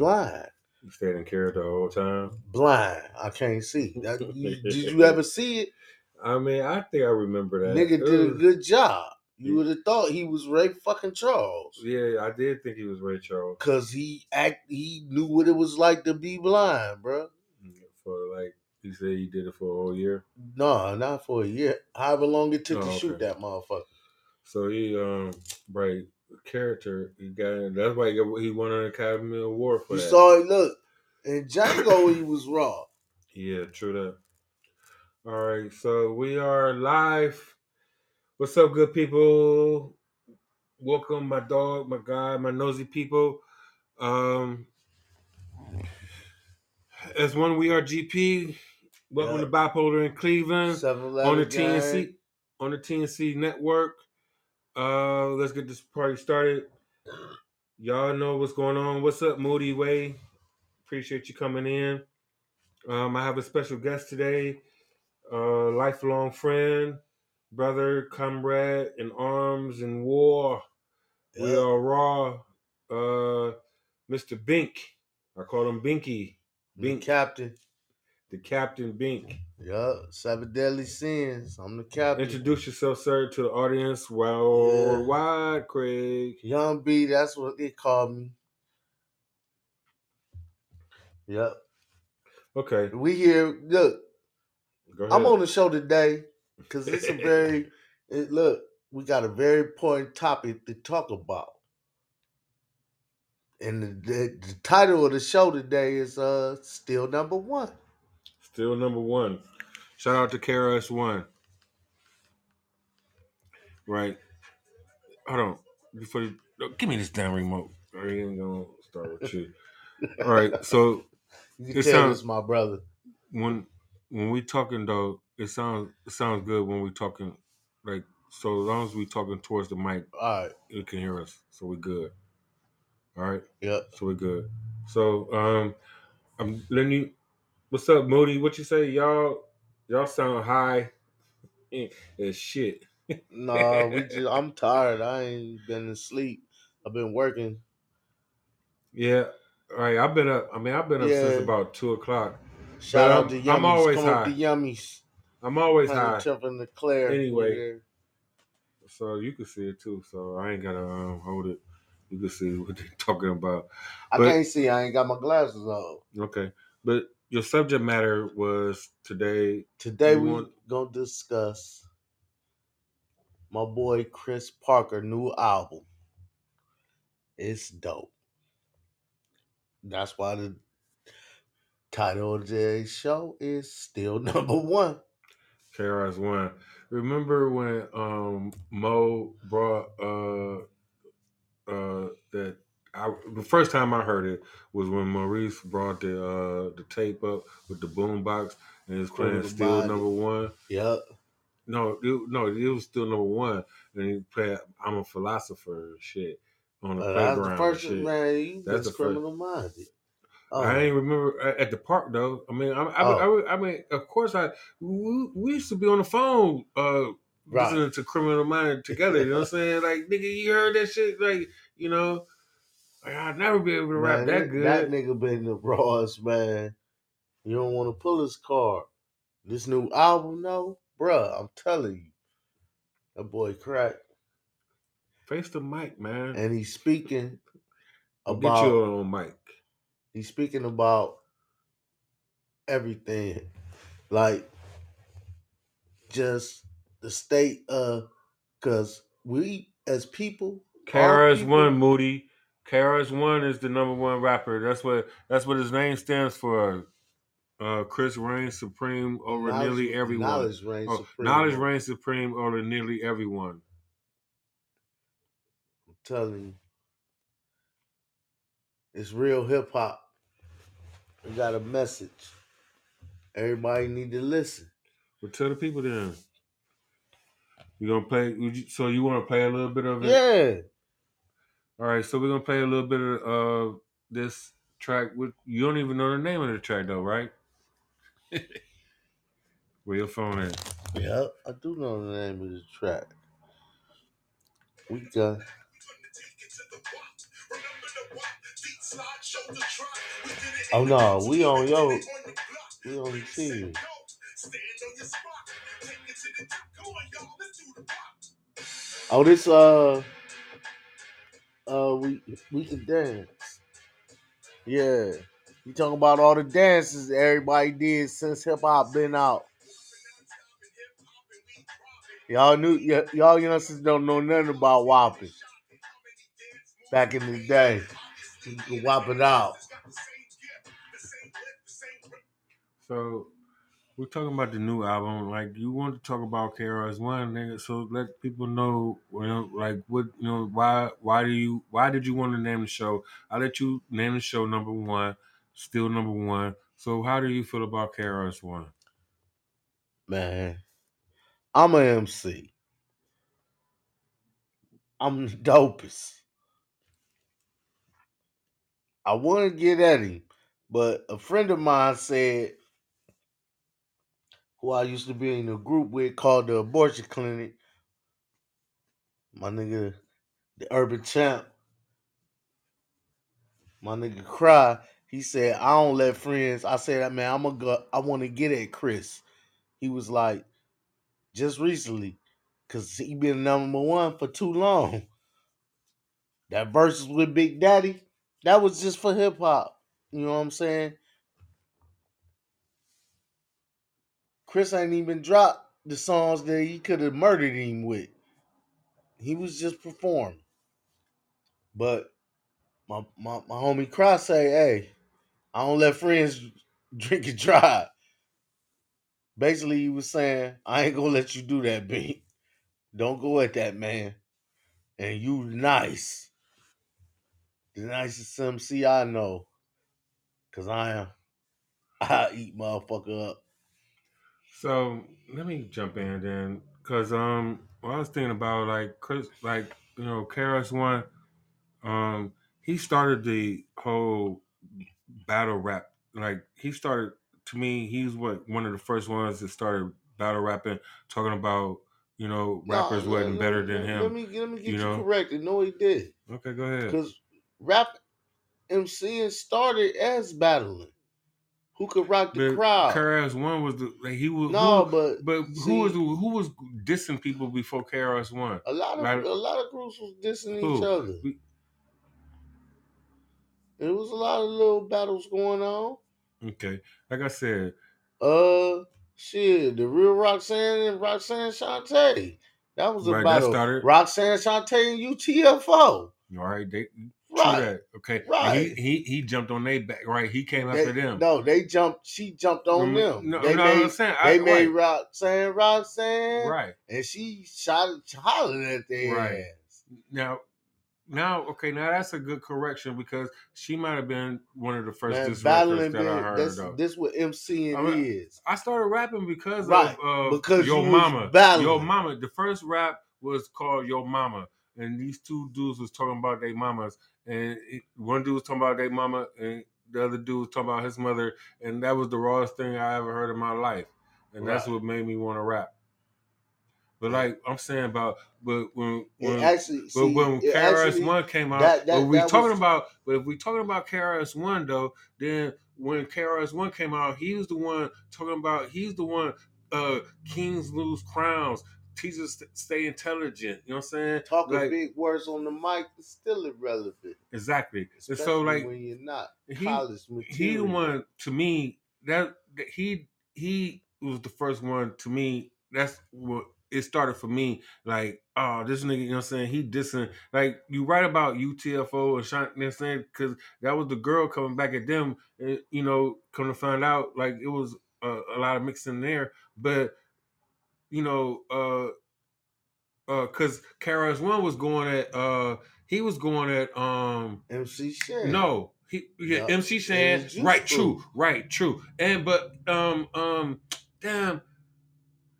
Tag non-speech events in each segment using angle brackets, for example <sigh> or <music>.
blind. You stayed in character the whole time. Blind. I can't see. <laughs> That- you- did you ever see it? I mean, I think I remember that. Nigga did a good job. You would have thought he was Ray fucking Charles. Yeah, I did think he was Ray Charles Cause he act he knew what it was like to be blind, bro. for like he said he did it for a whole year. No, not for a year. However long it took Oh, to shoot that motherfucker. So he um right character he got that's why he, got, he won an Academy Award for You that. saw it look. and Django he <coughs> was raw. Yeah, true that. All right, so we are live. What's up, good people? Welcome, my dog, my guy, my nosy people. Um, as one, we are GP. Welcome Yeah. to Bipolar in Cleveland on the TNC on the TNC network. Uh, let's get this party started. Y'all know what's going on. What's up, Moody Way? Appreciate you coming in. Um, I have a special guest today, uh, lifelong friend, brother, comrade in arms and war. We are raw. Uh, Mr. Bink. I call him Binky. The Bink, captain. the Captain Bink. Yeah, seven deadly sins. I'm the captain. Introduce yourself, sir, to the audience worldwide, Craig. Young B, that's what they call me. Yep. Okay, We here. Look, go ahead. I'm on the show today because it's a very <laughs> it, look. We got a very important topic to talk about, and the, the, the title of the show today is uh still number one. Still number one. Shout out to KRS One. Right. Hold on. Before you no, give me this damn remote. I ain't gonna start with you. <laughs> All right. So You It sounds- my brother. when when we talking though, it sounds it sounds good when we talking like so as long as we talking towards the mic, All right. it can hear us. So we good. All right. Yep. So we good. So um I'm letting you what's up, Moody? What you say? Y'all y'all sound high <laughs> as shit. No, we <laughs> just. I'm tired. I ain't been asleep. I've been working. Yeah. All right. I've been up I mean I've been up since about two o'clock. Shout But out I'm- to Yummies. I'm always Come high. to Yummies. I'm always high. Chip and Leclerc. Anyway. We're So you can see it too. So I ain't gotta um, hold it. You can see <laughs> what they're talking about. I can't see. I ain't got my glasses on. Okay. But your subject matter was today. Today we want- gonna discuss my boy Kris Parker new album. It's dope. That's why the title of today's show is still <laughs> number one. KRS One. Remember when um Mo brought uh uh that I the first time I heard it was when Maurice brought the uh the tape up with the boombox and was playing Criminal still Body. number one. Yep. No, it, no, it was still number one. And he played I'm a philosopher and shit on the Uh, that's playground. the and first shit. man. You That's the first- criminal minded. Oh, I ain't remember at at the park though. I mean, I, I, Oh. I, I mean, of course, I we, we used to be on the phone uh Right. listening to Criminal Mind together. You know what I'm saying? Like, nigga, you heard that shit? Like, you know, I'd never be able to rap Man, that good. That nigga been the rawest, man. You don't want to pull his card. This new album, though, bruh, I'm telling you, that boy crack. Face the mic, man. And he's speaking about get you on mic. he's speaking about everything, like just the state of, cause we as people, people- One, Moody. KRS One is the number one rapper. That's what that's what his name stands for. Uh, Chris reigns supreme over knowledge- nearly everyone. Knowledge reigns Oh, supreme. knowledge reigns supreme over nearly everyone. I'm telling you, it's real hip hop. We got a message. Everybody need to listen. Well, tell the people then. You gonna play? So you want to play a little bit of it? Yeah. All right. So we're gonna play a little bit of uh, this track. With you don't even know the name of the track though, right? <laughs> Where your phone at? Yeah, I do know the name of the track. We got Oh no, we on yo, we on the team. Oh, this uh, uh, we we can dance. Yeah, you talking about all the dances everybody did since hip hop been out. Y'all knew y- y'all youngsters don't know nothing about whopping. Back in the day, you could whop it out. So we're talking about the new album. Like you want to talk about KRS One, nigga. So let people know, you know, like what you know, why why do you why did you want to name the show? I let you name the show number one, still number one. So how do you feel about KRS One? Man, I'm an MC. I'm the <laughs> dopest. I want to get at him, but a friend of mine said, who I used to be in a group with called the Abortion Clinic, my nigga, the Urban Champ, my nigga Cry, he said, I don't let friends. I said, man, I'm gonna go, I want to get at Chris. He was like, just recently, because he been number one for too long. That verses with Big Daddy, that was just for hip hop. You know what I'm saying? Chris ain't even dropped the songs that he could have murdered him with. He was just performing. But my my, my homie Cross say, hey, I don't let friends <laughs> drink and drive. Basically, he was saying, I ain't gonna let you do that, B. Don't go at that man. And you nice. The nicest MC I know. Cause I am. <laughs> I eat motherfucker up. So let me jump in then, cause um, what I was thinking about like Chris, like you know, KRS One, um, he started the whole battle rap. Like he started to me, he's what one of the first ones that started battle rapping, talking about you know rappers No, wasn't better than him. Let me let me get you you, know? corrected. No, he did. Okay, go ahead. Because rap MCing started as battling. Who could rock the But crowd? KRS One was the like he was no, who, but but see, who was who was dissing people before KRS One? a lot of like- a lot of groups was dissing Who? each other. We- There was a lot of little battles going on. Okay, like I said, Uh, shit, the real Roxanne and Roxanne Shante. That was a Right, battle. started- Roxanne Shante and UTFO. all right, they Right. that. Okay, And Right. he he he jumped on their back. Right, he came They- after them. No, they jumped. She jumped on No, them. No, they no, made I'm saying I, they made right, Roxanne Roxanne, right. and she shot hollered at their Right. ass. Now, now, okay, now that's a good correction because she might have been one of the first Man, diss battling records that I heard that's, of. this what MCing I mean, is. I started rapping because Right, of uh, because your Mama. battling. Yo Mama. The first rap was called Your Mama, and these two dudes was talking about their mamas, and it, one dude was talking about their mama, and the other dude was talking about his mother, and that was the rawest thing I ever heard in my life, and that's what made me want to rap. But like I'm saying about, but when It when actually, but see, when KRS One came out, that- that- but we talking was- about, but if we talking about KRS One though, then when KRS One came out, he was the one talking about. He's the one. Uh, kings lose crowns. Teachers st- stay intelligent. You know what I'm saying? talking like big words on the mic is still irrelevant. exactly. And so like when you're not he- college material. he one to me that, that he he was the first one to me. That's what it started for me. Like, oh, this nigga, you know what I'm saying? He dissing. Like, you write about UTFO and Sean, you know what I'm saying? Because that was the girl coming back at them. And, you know, come to find out, like, it was a, a lot of mixing there. But, you know, uh, uh, because KRS One was going at, uh, he was going at, um, MC Shan. no, he yeah, Yeah. MC Shan, right, true, right, true. And but um um damn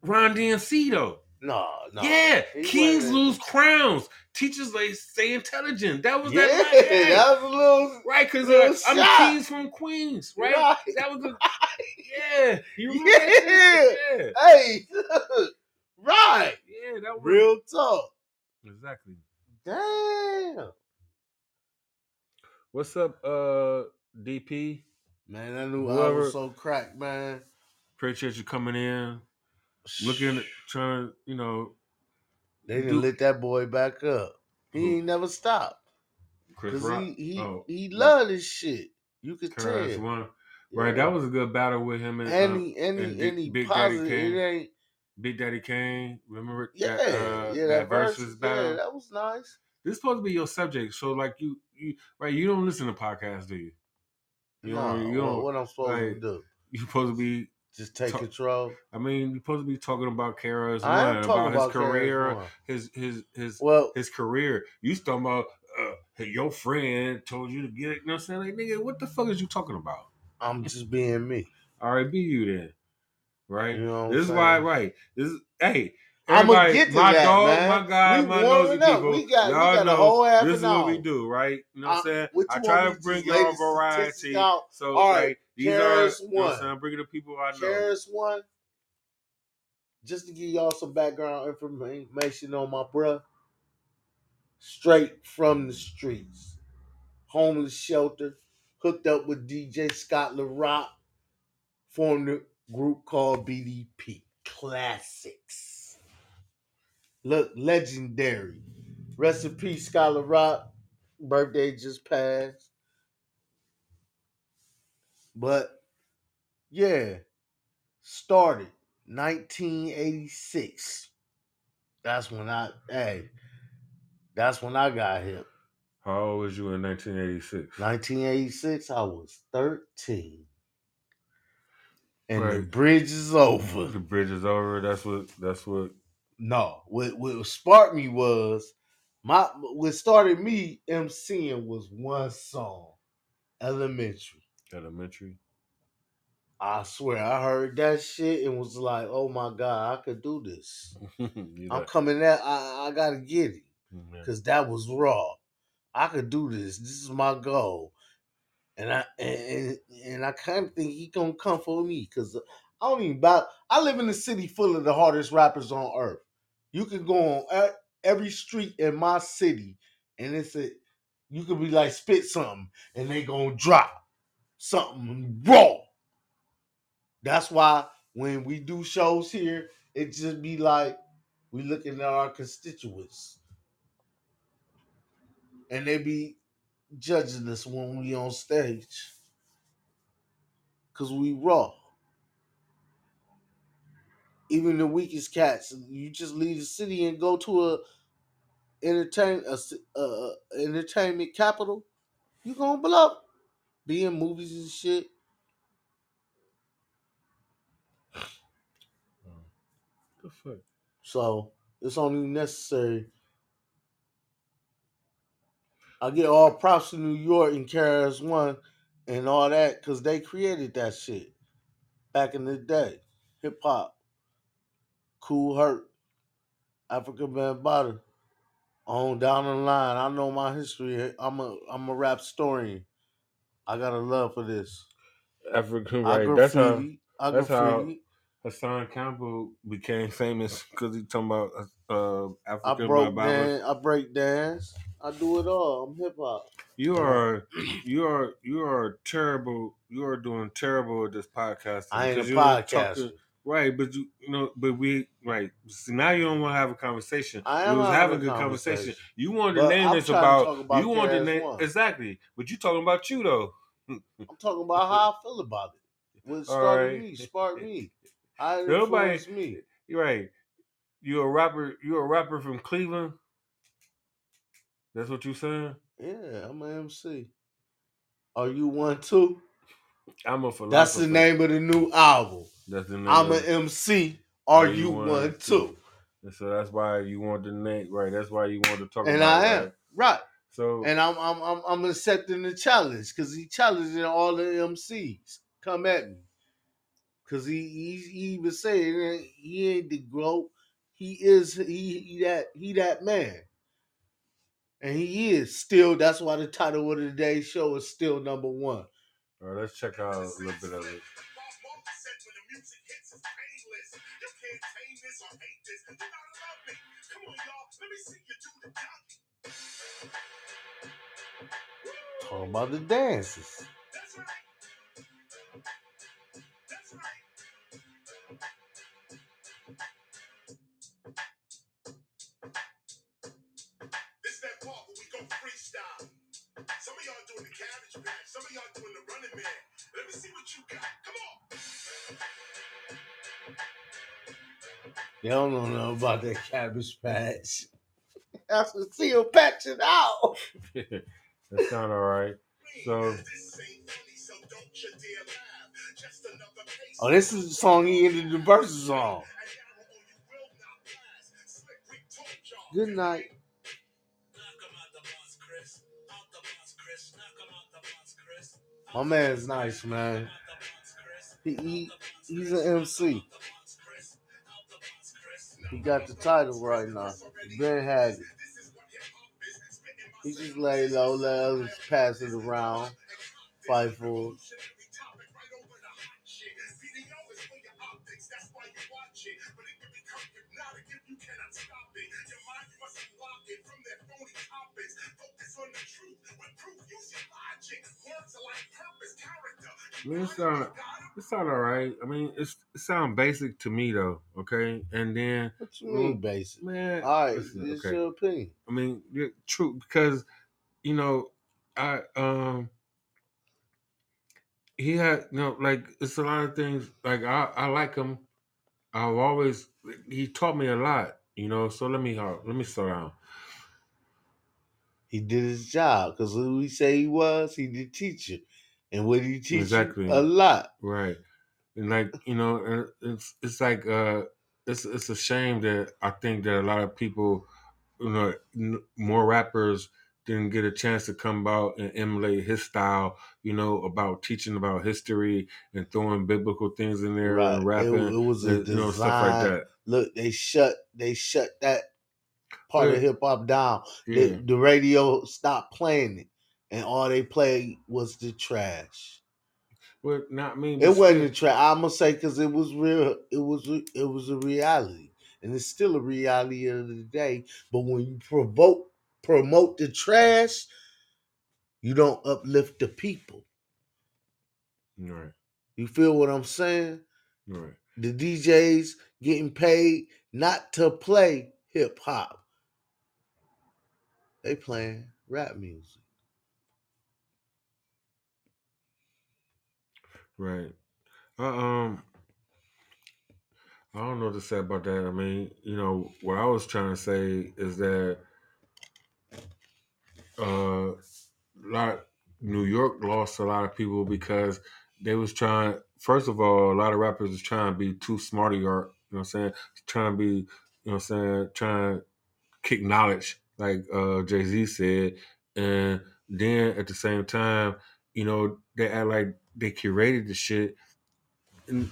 Run DMC though. no, no. yeah, He kings wasn't- lose crowns. Teachers like stay intelligent. That was Yeah, that night, yeah. that was a little right, because little I'm kings from Queens, right? Right. That was the <laughs> yeah. <laughs> You that? Yeah, Hey, <laughs> right. yeah, that was Real talk. exactly. Damn. What's up, uh, DP? Man, that new Whoever- album so cracked, man. Appreciate you coming in. Looking, trying, you know, They didn't do- lit that boy back up. He Who? ain't never stopped. Chris Rock. he he, oh, he loved his shit. You could Cuz tell. one. Right, Yeah. that was a good battle with him and, and uh, he and he Big- Big Daddy. Kane. Ain't Big Daddy Kane. Remember yeah, that, uh, yeah, that, that versus verse, battle? yeah, that was nice. This is supposed to be your subject. So, like, you, you right, you don't listen to podcasts, do you? You nah, don't, you what, don't, what I'm supposed like, to do? you supposed to be, Just take talk- control. I mean, you're supposed to be talking about KRS One, about, his career, his, his, his, Well, his career. You talking about, uh, hey, your friend told you to get it. You know what I'm saying? Like, nigga, what the fuck is you talking about? I'm just being me. All right, be you then. Right? You know this I'm is why, right? This is hey. I'ma get to my that, dog, man. my guy, We my nosy up. people. We got- we y'all got a know whole half this is what we do, right? You know what I'm Uh, saying? I try to bring y'all variety. out? So, All right, like, these are, Karis you know what I'm one. saying? I'm bringing the people I know. KRS One. Just to give y'all some background information on my bruh. Straight from the streets. Homeless shelter. Hooked up with DJ Scott La Rock. Formed a group called BDP. Classics. Look, legendary. Peace, Scott La Rock. Birthday just passed. But yeah, started 1986. That's when I hey, that's when I got hip. How old was you in 1986? 1986, I was 13. And the bridge is over. The bridge is over. That's what. That's what. No, what what sparked me was my what started me MCing was one song, Elementary. Elementary. I swear, I heard that shit and was like, "Oh my god, I could do this. <laughs> I'm like- coming at. I, I gotta get it Yeah. because that was raw. I could do this. This is my goal." And I and, and I kind of think he gonna come for me because I don't even about. I live in a city full of the hardest rappers on earth. You can go on every street in my city, and it's a you could be like spit something, and they gonna drop something raw. That's why when we do shows here, it just be like we looking at our constituents, and they be judging us when we on stage, cause we raw. Even the weakest cats, you just leave the city and go to a entertain a, a, entertainment capital, you gonna blow. Be in movies and shit. <sighs> the fuck? So it's only necessary. I get all props to New York and KRS One and all that because they created that shit back in the day. Hip hop, Kool Herc, Afrika Bambaataa, on down the line. I know my history. I'm a I'm a rap historian. I got a love for this. African I right. That's how. That's how- Hassan Campbell became famous because he talking about uh, I African broke dance. I break dance. I do it all. I'm hip hop. You are you are you are terrible. You are doing terrible at this podcast. I ain't a you're podcaster. right? But you you know, but we right. See, now you don't want to have a conversation. I we am was having a good conversation. conversation. You wanted to name this about, about you wanted to name One. exactly, but you talking about you though. I'm talking about how I feel about it. What <laughs> All started right. me, sparked me. <laughs> It Nobody- me. You're right. You a rapper. You're a rapper from Cleveland. That's what you saying. Yeah, I'm an MC. Are oh, you one too? I'm a philosopher. That's the name of the new album. That's the name. I'm an MC. Oh, Are you one too? And so that's why you want the name, right? That's why you want to talk And I am right? right. So And I'm I'm I'm, I'm accepting the challenge because he challenging all the MCs. Come at me. Cause he he, he even saying he ain't the GOAT. He is he, he that he that man. And he is still that's why the title of today's show is still number one. all right, let's check out a little bit of it. Talking about the dances. Some of y'all doing the cabbage patch. Some of y'all doing the running man. Let me see what you got. Come on. They don't know about that cabbage patch. That's what see him patch it out. <laughs> That's sound all right. So- This so don't you dare laugh. Just another case Oh, this is the song he ended the verses on. Good night. My man's nice, man. He, he he's an MC. He got the title right now. Ben had it. He just lay low, let others pass it around. Fight it. I mean, it sound it sound all right. I mean, it's it sound basic to me though. Okay, and then What you mean, basic? man, All right, listen, it's okay. your opinion. I mean, yeah, true because you know, I um he had you know like it's a lot of things like I I like him. I've always he taught me a lot. You know, so let me uh, let me slow down. He did his job because who he say he was, he did teacher. And what he teach? Exactly. A lot. Right. And like, you know, it's it's like uh it's it's a shame that I think that a lot of people, you know, more rappers didn't get a chance to come out and emulate his style, you know, about teaching about history and throwing biblical things in there Right. and rapping, it was a and, you know, stuff like that. Look, they shut they shut that part Yeah. of hip hop down. Yeah. The, the radio stopped playing it, and all they played was the trash. But not mean It wasn't the trash. I'm gonna say because it was real. It was it was a reality, and it's still a reality of the day. But when you provoke promote the trash, you don't uplift the people. Right. You feel what I'm saying? Right. The DJs getting paid not to play hip hop. They playing rap music. Right. Uh, um, I don't know what to say about that. I mean, you know, what I was trying to say is that uh, lot New York lost a lot of people because they was trying. First of all, a lot of rappers was trying to be too smart of You know what I'm saying? Trying to be, you know what I'm saying? Trying to kick knowledge, like uh, Jay Z said, and then at the same time, you know, they act like they curated the shit. And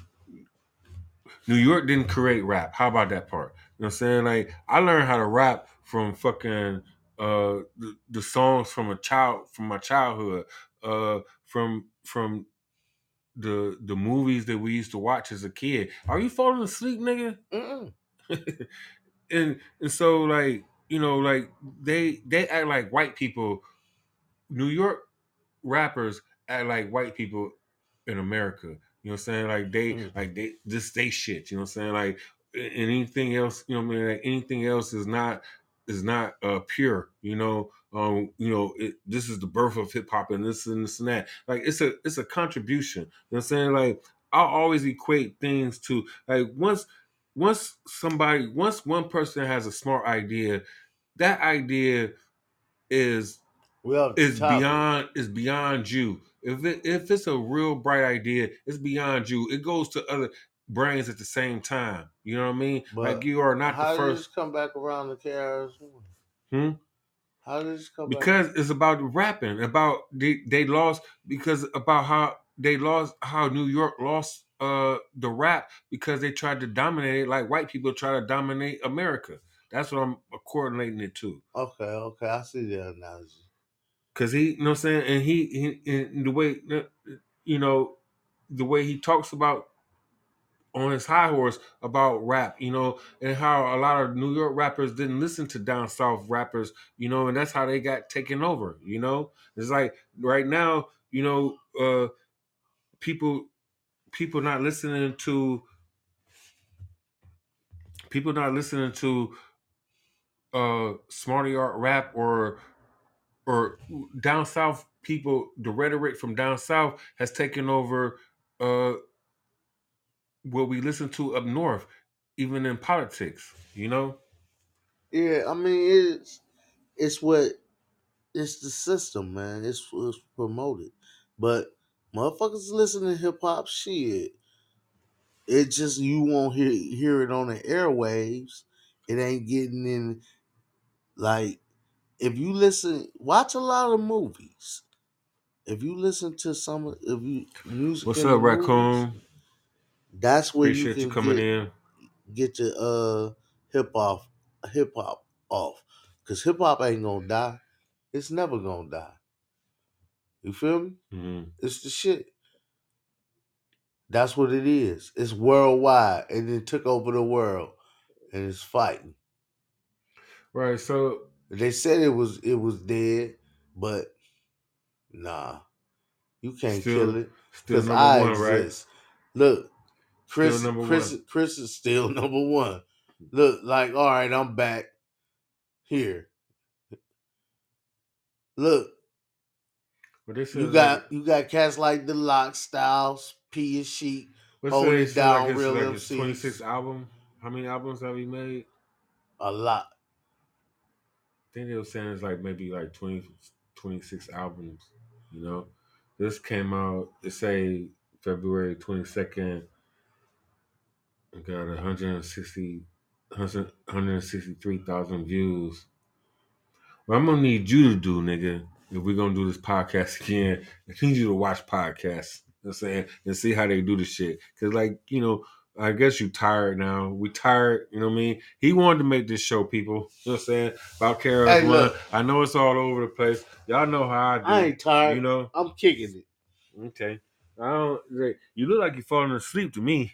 New York didn't create rap. How about that part? You know what I'm saying? Like I learned how to rap from fucking uh the, the songs from a child from my childhood, uh from from the the movies that we used to watch as a kid. Are you falling asleep, nigga? <laughs> And and so like you know like they they act like white people new york rappers act like white people in america you know what i'm saying? Like they Mm. like they this they shit you know what i'm saying? Like anything else you know what i mean? Like anything else is not is not uh pure you know? Um you know it, this is the birth of hip-hop and this and this and that. Like it's a it's a contribution you know what i'm saying? Like i always equate things to like once once somebody once one person has a smart idea that idea is We off the is beyond is beyond you if it if it's a real bright idea it's beyond you it goes to other brains at the same time you know what i mean But like you are not How the did this first come back around the One? Hmm? How did this come back? because it's about rapping about they, they lost because about how they lost how new york lost uh the rap because they tried to dominate it like white people try to dominate america that's what i'm coordinating it to Okay, okay, I see the analogy. Cause he, you know what I'm saying, and he, he and the way, you know, the way he talks about on his high horse about rap, you know, and how a lot of New York rappers didn't listen to down south rappers, you know, and that's how they got taken over, you know. It's like right now, you know, uh people people not listening to people not listening to uh smarty art rap or or down south people the rhetoric from down south has taken over uh what we listen to up north even in politics you know Yeah, I mean it's it's what it's the system, man. It's, it's promoted, but motherfuckers listen to hip hop shit. It just you won't hear hear it on the airwaves. It ain't getting in. Like if you listen, watch a lot of movies. If you listen to some, of- if you music, what's in up the movies, raccoon that's where you appreciate can you coming get in get your uh hip off hip hop off. Cause hip hop ain't gonna die. It's never gonna die. You feel me? hmm It's the shit. That's what it is. It's worldwide and it took over the world and it's fighting. right so They said it was it was dead, but nah. You can't Still- kill it. still Because number I one right exist. Look, Chris Still number Chris. Chris is still <laughs> number one. Look, like, all right, I'm back here. Look, but they said you got like, you got cats like the Lock Styles, P and Sheek. what's hold it down, like real like MCs. 26 album how many albums have he made A lot. Think they were saying it's like maybe like 20, 26 albums. You know, this came out. They say February twenty second. I Got 160, 163,000 views. What I'm gonna need you to do, nigga, if we're gonna do this podcast <laughs> again, I need you to watch podcasts. You know I'm saying and see how they do the shit. Cause like you know, I guess you tired now. We tired. You know what I mean? He wanted to make this show, people. You know what I'm saying about KRS Hey, look. I know it's all over the place. Y'all know how I do. I ain't tired. you know. I'm kicking it. Okay. I don't. You look like you're falling asleep to me.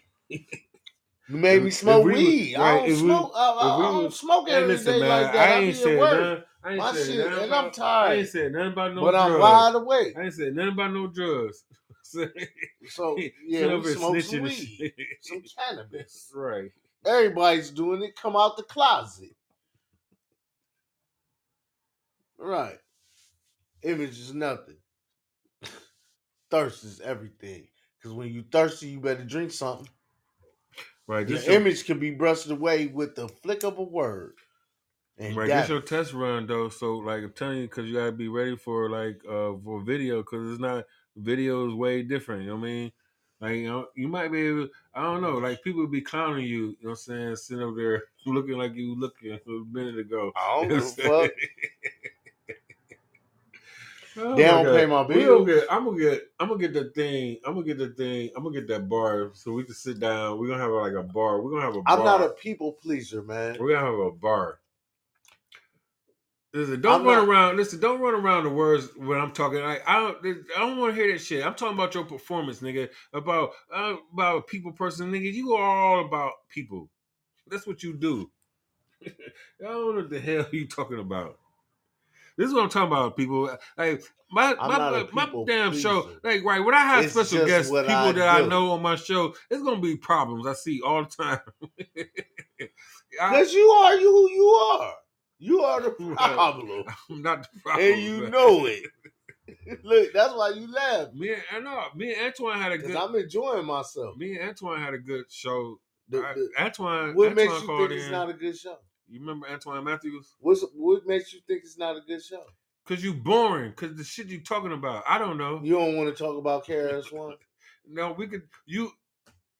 You made If- me smoke we was- weed. I right, don't if we- smoke. I, I, we I don't was- smoke every day listen, man. like that. I I, ain't said nothing. I ain't My said shit, nothing and about, I'm tired. I ain't said nothing about no drugs. but I'm wide awake. I ain't said nothing about no drugs. So <laughs> yeah, we smoke some weed, <laughs> some cannabis. right. Everybody's doing it. Come out the closet. Right. Image is nothing. <laughs> Thirst is everything. Because when you thirsty, you better drink something. Right. Your your, image can be brushed away with the flick of a word. And right. This your test run though. So like I'm telling you, because you gotta be ready for like uh for video, because it's not video is way different. You know what I mean? Like you know, you might be able. I don't know. Like people be clowning you. You know what I'm saying? Sitting over there <laughs> looking like you looking a minute ago. <laughs> I don't You know give fuck. <laughs> Oh They don't God. pay my gonna get. I'm gonna get. I'm gonna get the thing. I'm gonna get the thing. I'm gonna get that bar so we can sit down. We're gonna have like a bar. We're gonna have a bar. I'm not a people pleaser, man. We're gonna have a bar. Listen, don't I'm run not- around. Listen, don't run around the words when I'm talking. Like I don't, I don't want to hear that shit. I'm talking about your performance, nigga. About uh, about a people person, nigga. You are all about people. That's what you do. <laughs> I don't know what the hell you talking about. This is what I'm talking about, people. Like my I'm my, my people damn show. Like right when I have It's special guests, people I that I know on my show, it's gonna be problems I see all the time. <laughs> Because you are you who you are. You are the <laughs> problem. <laughs> I'm not the problem. and you know it. <laughs> Look, that's why you laugh. Me and I know me and Antoine had a good. I'm enjoying myself. Me and Antoine had a good show. The- I- Antoine, what Antoine makes you think it's not a good show? you remember Antoine Matthews? What's, what makes you think it's not a good show? Cause you boring. Cause the shit you talking about, I don't know. You don't want to talk about KRS One? No, we could. You,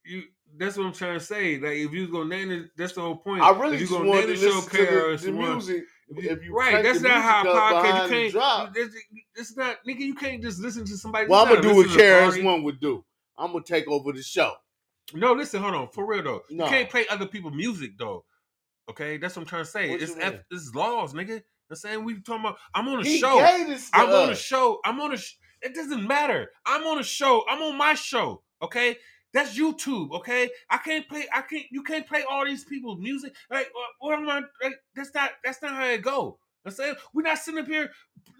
you. That's what I'm trying to say. Like if you was gonna name it, that's the whole point. I really if you just gonna name to the show listen to the, the music. if you- right, that's not how a podcast. You can't. drop. It's, it's not, nigga. You can't just listen to somebody. Well, I'm gonna do what listen to KRS Party. One would do. I'm gonna take over the show. No, listen, hold on. For real though, No. you can't play other people's music though. Okay, that's what I'm trying to say. What it's? F, it's laws, nigga. I'm saying we talking about. I'm on a He show. gave this to I'm on a show. I'm on a. Sh- it doesn't matter. I'm on a show. I'm on my show. Okay. That's YouTube, okay? I can't play. I can't. You can't play all these people's music. Like, uh, what am I? Like, that's not. That's not how it go. I'm saying we're not sitting up here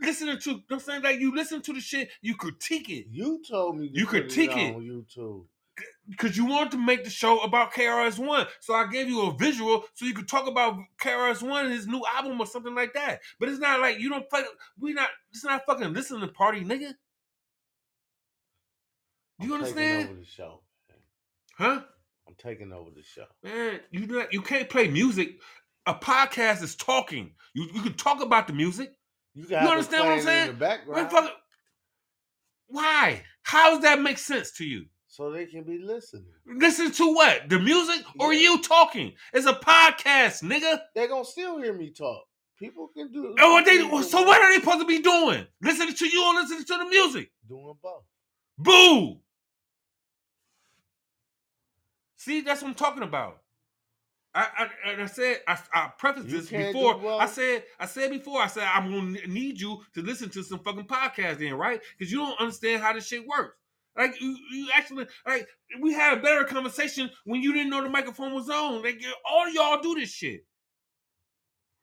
listening to. I'm saying like you listen to the shit, you critique it You told me You critique it it. on YouTube. because you wanted to make the show about KRS One. So I gave you a visual so you could talk about KRS One and his new album or something like that. But it's not like you don't play. We not. It's not fucking listening to party, nigga. Do you I'm understand? Over the show. Huh? I'm taking over the show. Man, you not, you can't play music. A podcast is talking. You you can talk about the music. You got understand what I'm saying? in the background fuck- Why? How does that make sense to you? so they can be listening. Listen to what? The music or Yeah. you talking? It's a podcast, nigga. They're gonna still hear me talk. People can do. Oh, what they, so what are they supposed to be doing? Listening to you or listening to the music? doing both. Boo! See, that's what I'm talking about. I, I and I said I, I prefaced You this before. both? I said I said before. I said I'm gonna need you to listen to some fucking podcast then, right? Because you don't understand how this shit works. Like you, you actually like we had a better conversation when you didn't know the microphone was on. Like all y'all do this shit.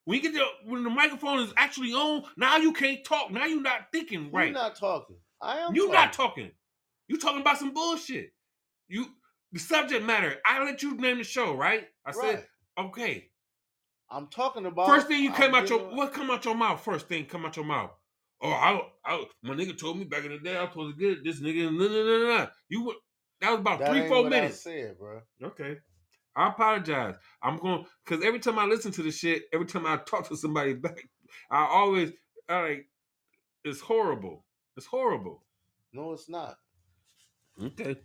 When you get the when the microphone is actually on, now you can't talk. Now you're not thinking right. You're not talking. I am. You talking. not talking. You talking about some bullshit. You the subject matter. I let you name the show, right? I said, okay. I'm talking about. First thing you I'm came out your what come out your mouth? First thing come out your mouth. Oh, I, I my nigga told me back in the day I was supposed to get this nigga. No, no, no, no. You were- that was about That three, four what minutes. I said, bro. Okay. I apologize. I'm going because every time I listen to the shit, every time I <laughs> talk to somebody back, I always I like it's horrible. It's horrible. No, it's not. Okay.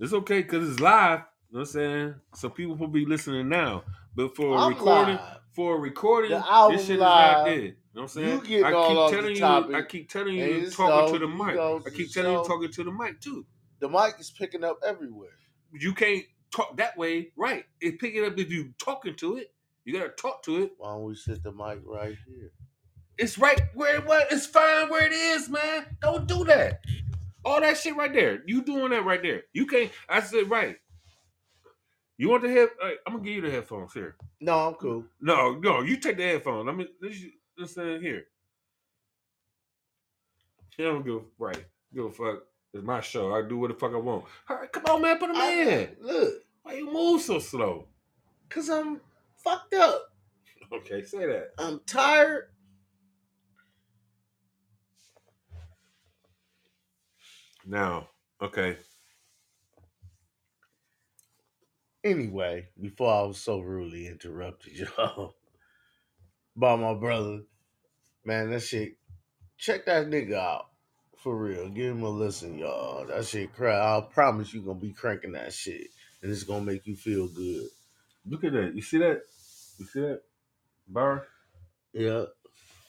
It's okay because it's live. You know what I'm saying? So people will be listening now. But for a I'm recording, live. for a recording, this shit live. is not there. You know what I'm saying? You I keep telling you. I keep telling you, talking so- to the mic. I keep telling you, talking to the mic too. The mic is picking up everywhere. You can't talk that way, right? It pick it up if you talking to it. You gotta talk to it. Why don't we sit the mic right here? It's right where it was. It's fine where it is, man. Don't do that. All that shit right there. You doing that right there. You can't. I said right. You want the head? Hey, I'm gonna give you the headphones here. No, I'm cool. No, no, you take the headphones. Let me listen listen here. I don't give a right. Give a fuck. It's my show. I do what the fuck I want. All right, come on, man, put them I- in. Look, Why you move so slow? cause I'm fucked up. <laughs> Okay, say that. I'm tired. Now, okay. Anyway, before I was so rudely interrupted, <laughs> y'all, by my brother, man, that shit. Check that nigga out. For real. Give him a listen, y'all. That shit cry. I promise you gonna be cranking that shit. And it's gonna make you feel good. Look at that. You see that? You see that? Bar? Yeah.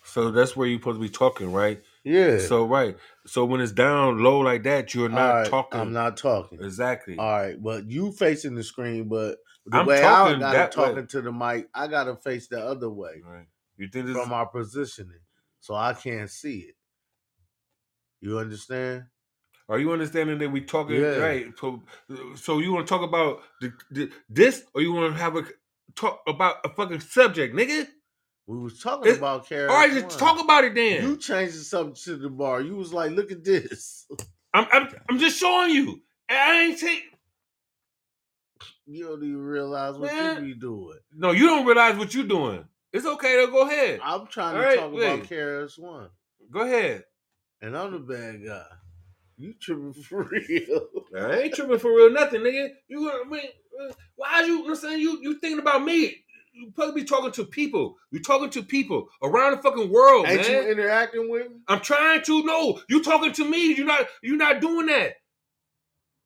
So that's where you're supposed to be talking, right? Yeah. So right. So when it's down low like that, you're not All right, talking. I'm not talking. exactly. All right, but you facing the screen, but the I'm way I talking got to that way. talking to the mic, I gotta face the other way Right. You think this? from our positioning, so I can't see it. You understand? Are you understanding that we talking Yeah. right? So, so you want to talk about the, the, this, or you want to have a talk about a fucking subject, nigga? We was talking It- about Carol. All right, just talk about it then. You changed the subject to the bar. You was like, "Look at this." I'm, I'm, I'm just showing you. I ain't take. You don't even realize what Man. you be doing. No, you don't realize what you're doing. It's okay though. Go ahead. I'm trying to All right, talk wait. about KRS One, Go ahead. and I'm the bad guy. You tripping for <laughs> real? I ain't tripping for real nothing, nigga. You I mean, uh, why you, you know what I'm saying? You you thinking about me. You to be talking to people. You're talking to people around the fucking world, Ain't man. you interacting with me? I'm trying to. No, you talking to me. You're not. You're not doing that.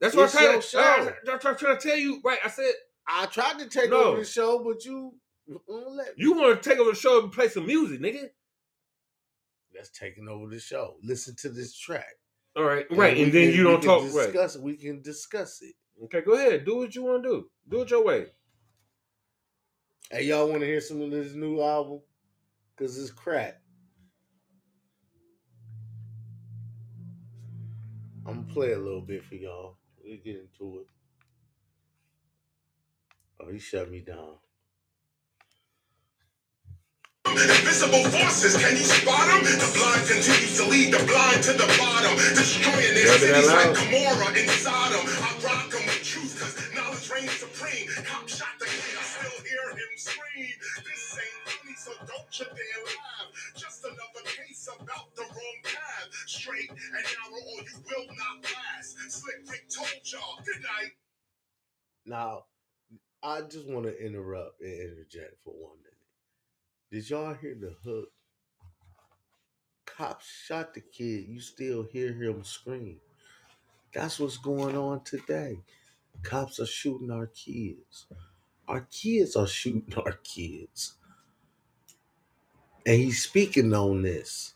That's what It's I'm trying, to. I, I'm trying to tell you. Right. I said I tried to take No. over the show, but you let me. You want to take over the show and play some music, nigga. That's taking over the show. Listen to this track. All right. Right. And then can- you don't talk. Right. Discuss it. We can discuss it. Okay. Go ahead. Do what you want to do. Do it your way. Hey, y'all want to hear some of this new album? Cause it's crack. I'm gonna play a little bit for y'all. we get into it. Oh, he shut me down. Invisible forces, can you spot them? The blind continues to lead the blind to the bottom, destroying their Rub it cities like loud. Gomorrah and Sodom. I rock 'em with truth, cause knowledge reigns supreme. Cop shot the him scream. This ain't funny, so don't you dare laugh. Just another case about the wrong path. Straight and narrow, or you will not last. Slick Rick told y'all, good night. Now, I just want to interrupt and interject for one minute. Did y'all hear the hook? Cops shot the kid. You still hear him scream. That's what's going on today. Cops are shooting our kids. Our kids are shooting <laughs> our kids. And he's speaking on this,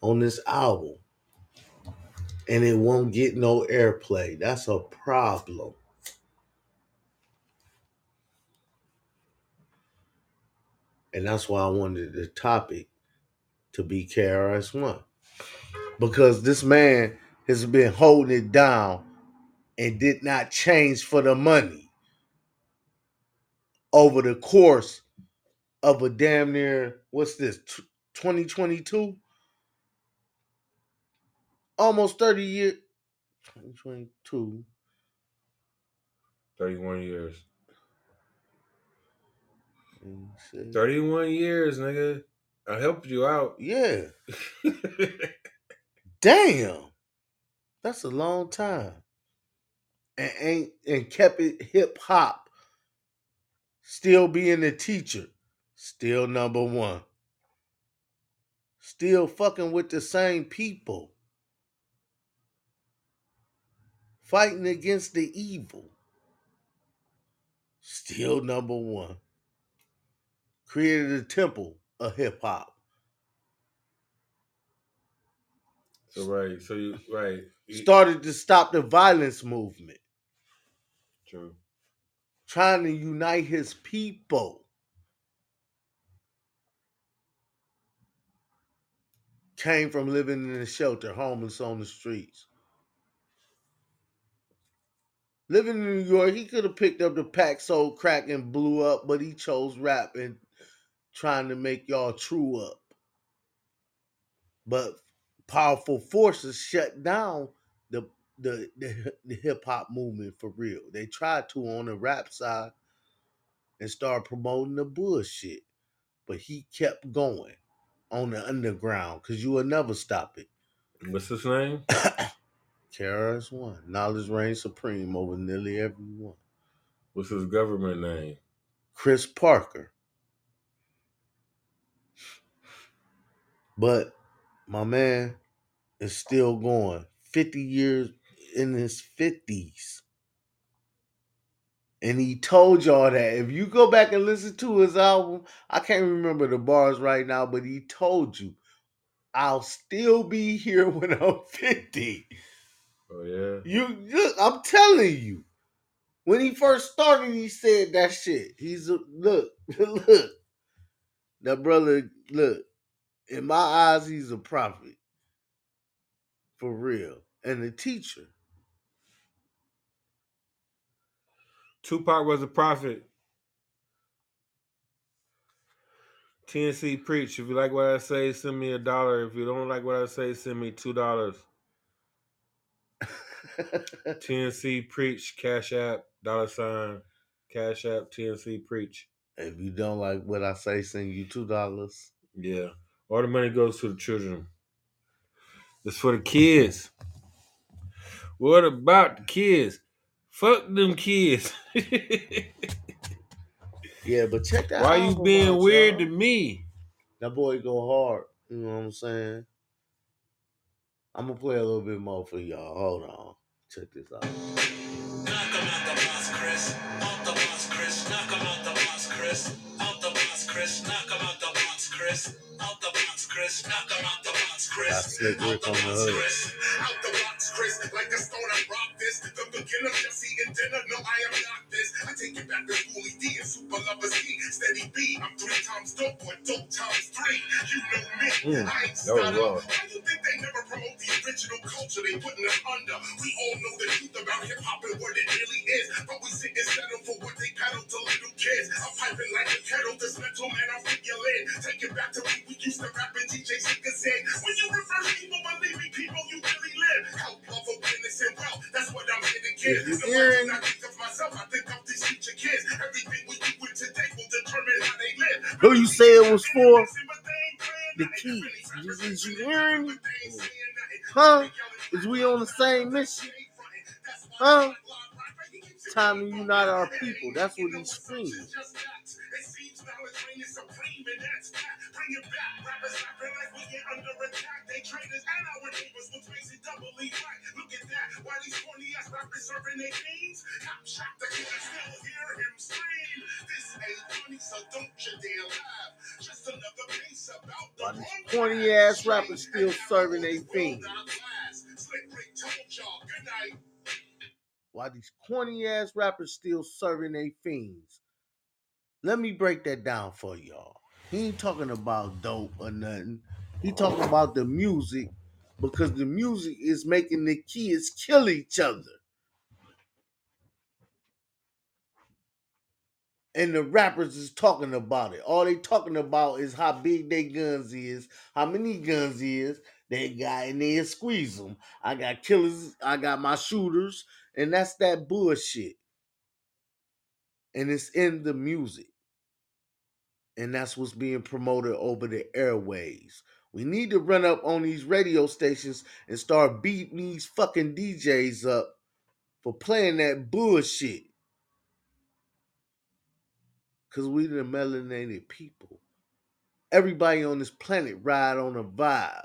on this album. And it won't get no airplay. That's a problem. And that's why I wanted the topic to be KRS-One. Because this man has been holding it down and did not change for the money over the course of a damn near, what's this, 2022? Almost 30 years. 2022. 31 years. Let me see. 31 years, nigga. I helped you out. Yeah. <laughs> Damn. That's a long time. And ain't and kept it hip hop. Still being a teacher. Still number one. Still fucking with the same people. Fighting against the evil. Still number one. Created a temple of hip hop. so right, so you right. Started to stop the violence movement. True. Trying to unite his people. Came from living in a shelter, homeless on the streets. Living in New York, he could have picked up the pack, sold crack, and blew up, but he chose rap and trying to make y'all true up. But powerful forces shut down the the the, the hip hop movement for real. They tried to on the rap side and start promoting the bullshit, but he kept going on the underground because you will never stop it. What's his name? <coughs> KRS One, knowledge reigns supreme over nearly everyone. What's his government name? Kris Parker. But my man is still going. 50 years in his 50s. And he told y'all that if you go back and listen to his album, I can't remember the bars right now, but he told you, I'll still be here <laughs> when I'm 50. Oh yeah. You look, I'm telling you. When he first started, he said that shit. He's a look, <laughs> look. That brother, look, in my eyes, he's a prophet. For real. And a teacher. Tupac was a prophet. TNC preach. If you like what I say, send me a dollar. If you don't like what I say, send me two dollars. TNC preach. Cash app. Dollar sign. Cash app. TNC preach. if you don't like what I say, send you two dollars. Yeah. All the money goes to the children. It's for the kids. What about the kids? Fuck them kids. <laughs> Yeah, but check that Why you being out, weird y'all. to me? That boy go hard. You know what I'm saying? I'm gonna play a little bit more for y'all. Hold on. Check this out. Knock 'em out the box, Chris. Out the box, Chris. Knock 'em out the box, Chris. Out the box, Chris. Knock 'em out the box, Chris. Out the box, Chris. Knock 'em out the box, Chris. Out the on box. Chris. Out the box, Chris. Like a stone, I rock this. The beginner, just eating dinner. No, I am not this. I take it back to Schoolly D and Super Lovers E. Steady B. I'm three times dope, but dope times three. You know me. Mm, I ain't stutter. Why you think they never promote the original culture, they putting us under. We all know the truth about hip hop and what it really is. But we sit and settle for what they peddle to little kids. I'm piping like a kettle, this mental man, I figure in. Take it back to when we used to rap and DJ Sicker said. When you reverse people, believe me, people, you really live. Help, love, awareness, and wealth. That's what I'm here to give. If you The hearing- I think of myself, I think of these future kids. Everything we do with today will determine how they live. Who you say it was for? The kids. Is- is you hearing me? Huh? Is we on the same mission? Huh? Time to unite our people. That's what he's screaming. It seems knowledge reign is supreme, and that's that. Bring it back. Rappers rapping like we get under attack. They trainers and our neighbors, which makes it doubly right. Look at that. Why these corny ass rappers serving their? Cop shot the kid, still hear him scream. This ain't funny, so don't you dare laugh. Just another case about the wrong corny ass rappers still serving they Will fiends? not last. Slick Rick told y'all, good night. Why these corny ass rappers still serving they fiends? Let me break that down for y'all. He ain't talking about dope or nothing. He talking about the music because the music is making the kids kill each other. And the rappers is talking about it. All they talking about is how big they guns is, how many guns is they got, and they squeeze them. I got killers, I got my shooters, and that's that bullshit. And it's in the music. And that's what's being promoted over the airways. We need to run up on these radio stations and start beating these fucking DJs up for playing that bullshit. Cause we the melanated people. Everybody on this planet ride on a vibe.